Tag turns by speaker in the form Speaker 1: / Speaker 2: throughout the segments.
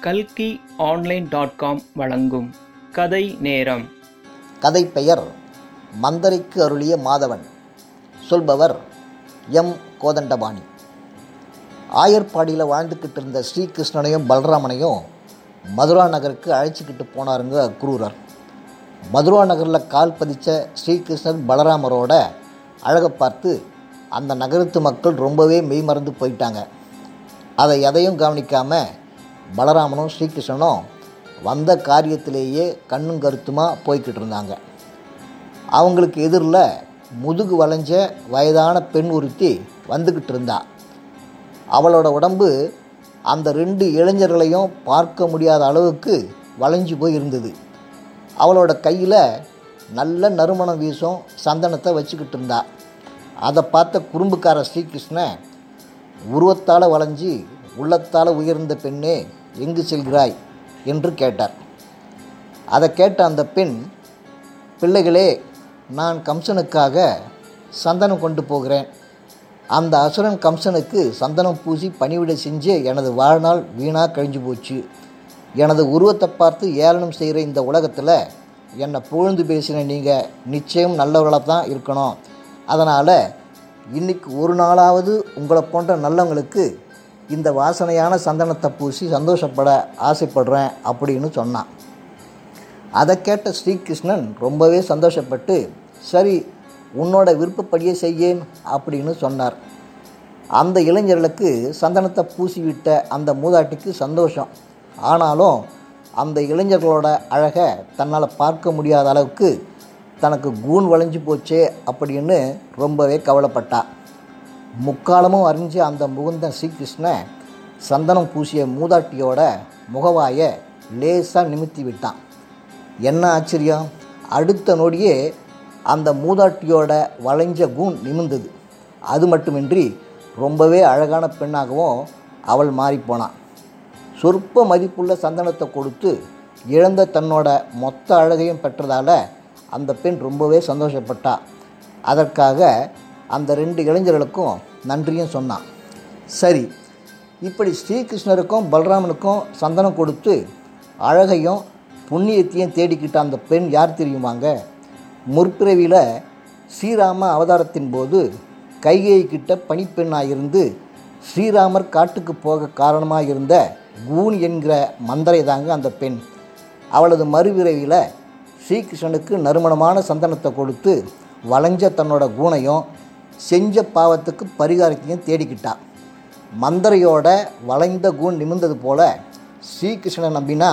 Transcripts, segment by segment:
Speaker 1: கல்கி online dot com வழங்கும் கதை நேரம்.
Speaker 2: கதை பெயர் மந்தரைக்கு அருளிய மாதவன். சொல்பவர் எம். கோதண்டபாணி. ஆயர்பாடியில் வாழ்ந்துக்கிட்டு இருந்த ஸ்ரீகிருஷ்ணனையும் பலராமனையும் மதுரா நகருக்கு அழைச்சிக்கிட்டு போனாருங்க அக்ரூரர் மதுரா நகரில் கால் பதிச்ச ஸ்ரீகிருஷ்ணன் பலராமரோட அழகை பார்த்து அந்த நகரத்து மக்கள் ரொம்பவே மெய்மறந்து போயிட்டாங்க. அதை எதையும் கவனிக்காமல் பலராமனும் ஸ்ரீகிருஷ்ணனும் வந்த காரியத்திலேயே கண்ணும் கருத்துமாக போய்கிட்டு இருந்தாங்க அவங்களுக்கு எதிரில் முதுகு வளைஞ்ச வயதான பெண் ஒருத்தி வந்துக்கிட்டு இருந்தா அவளோட உடம்பு அந்த ரெண்டு இளைஞர்களையும் பார்க்க முடியாத அளவுக்கு வளைஞ்சு போய் இருந்தது அவளோட கையில் நல்ல நறுமணம் வீசும் சந்தனத்தை வச்சுக்கிட்டு இருந்தா அதை பார்த்த குறும்புக்கார ஸ்ரீகிருஷ்ணன் உருவத்தால் வளைஞ்சி உள்ளத்தால் உயர்ந்த பெண்ணே எங்கு செல்கிறாய்? என்று கேட்டார். அதை கேட்ட அந்த பெண் பிள்ளைகளே நான் கம்சனுக்காக சந்தனம் கொண்டு போகிறேன். அந்த அசுரன் கம்சனுக்கு சந்தனம் பூசி பணிவிடை செஞ்சு எனது வாழ்நாள் வீணாக கழிஞ்சு போச்சு. எனது உருவத்தை பார்த்து ஏளனம் செய்கிற இந்த உலகத்தில் என்னை புகழ்ந்து பேசின நீங்கள் நிச்சயம் நல்லவர்களாக தான் இருக்கணும். அதனால் இன்னைக்கு ஒரு நாளாவது உங்களை போன்ற நல்லவங்களுக்கு இந்த வாசனையான சந்தனத்தை பூசி சந்தோஷப்பட ஆசைப்படுறேன் அப்படின்னு சொன்னான். அதை கேட்ட ஸ்ரீகிருஷ்ணன் ரொம்பவே சந்தோஷப்பட்டு சரி உன்னோட விருப்பப்படியே செய்யேன் அப்படின்னு சொன்னார். அந்த இளைஞர்களுக்கு சந்தனத்தை பூசிவிட்ட அந்த மூதாட்டிக்கு சந்தோஷம். ஆனாலும் அந்த இளைஞர்களோட அழகை தன்னால் பார்க்க முடியாத அளவுக்கு தனக்கு கூன் வளைஞ்சு போச்சே அப்படின்னு ரொம்பவே கவலைப்பட்டாள் முக்காலமும் அறிஞ்சு அந்த முகுந்தன் ஸ்ரீகிருஷ்ணன் சந்தனம் பூசிய மூதாட்டியோட முகவாயை லேசாக நிமித்தி விட்டான். என்ன ஆச்சரியம்? அடுத்த நொடியே அந்த மூதாட்டியோட வளைஞ்ச கூன் நிமிந்தது. அது மட்டுமின்றி ரொம்பவே அழகான பெண்ணாகவும் அவள் மாறிப்போனான் சொற்ப மதிப்புள்ள சந்தனத்தை கொடுத்து இழந்த தன்னோட மொத்த அழகையும் பெற்றதால் அந்த பெண் ரொம்பவே சந்தோஷப்பட்டா. அதற்காக அந்த ரெண்டு இளைஞர்களுக்கும் நன்றியும் சொன்னான். சரி இப்படி ஸ்ரீகிருஷ்ணருக்கும் பலராமனுக்கும் சந்தனம் கொடுத்து அழகையும் புண்ணியத்தையும் தேடிக்கிட்ட அந்த பெண் யார் தெரியுமாங்க? முற்பிறவியில் ஸ்ரீராம அவதாரத்தின் போது கைகை கிட்ட பணிப்பெண்ணாக இருந்து ஸ்ரீராமர் காட்டுக்கு போக காரணமாக இருந்த கூன் என்கிற மந்தரை தாங்க அந்த பெண். அவளது மறுபிறவியில் ஸ்ரீகிருஷ்ணனுக்கு நறுமணமான சந்தனத்தை கொடுத்து வளைஞ்ச தன்னோட கூனையும் செஞ்ச பாவத்துக்கு பரிகாரத்தையும் தேடிக்கிட்டா. மந்திரையோட வளைந்த கூண் நிமிர்ந்தது போல ஸ்ரீகிருஷ்ணனை நம்பினா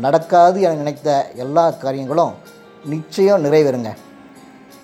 Speaker 2: நடக்காது என நினைத்த எல்லா காரியங்களும் நிச்சயம் நிறைவேறுங்க.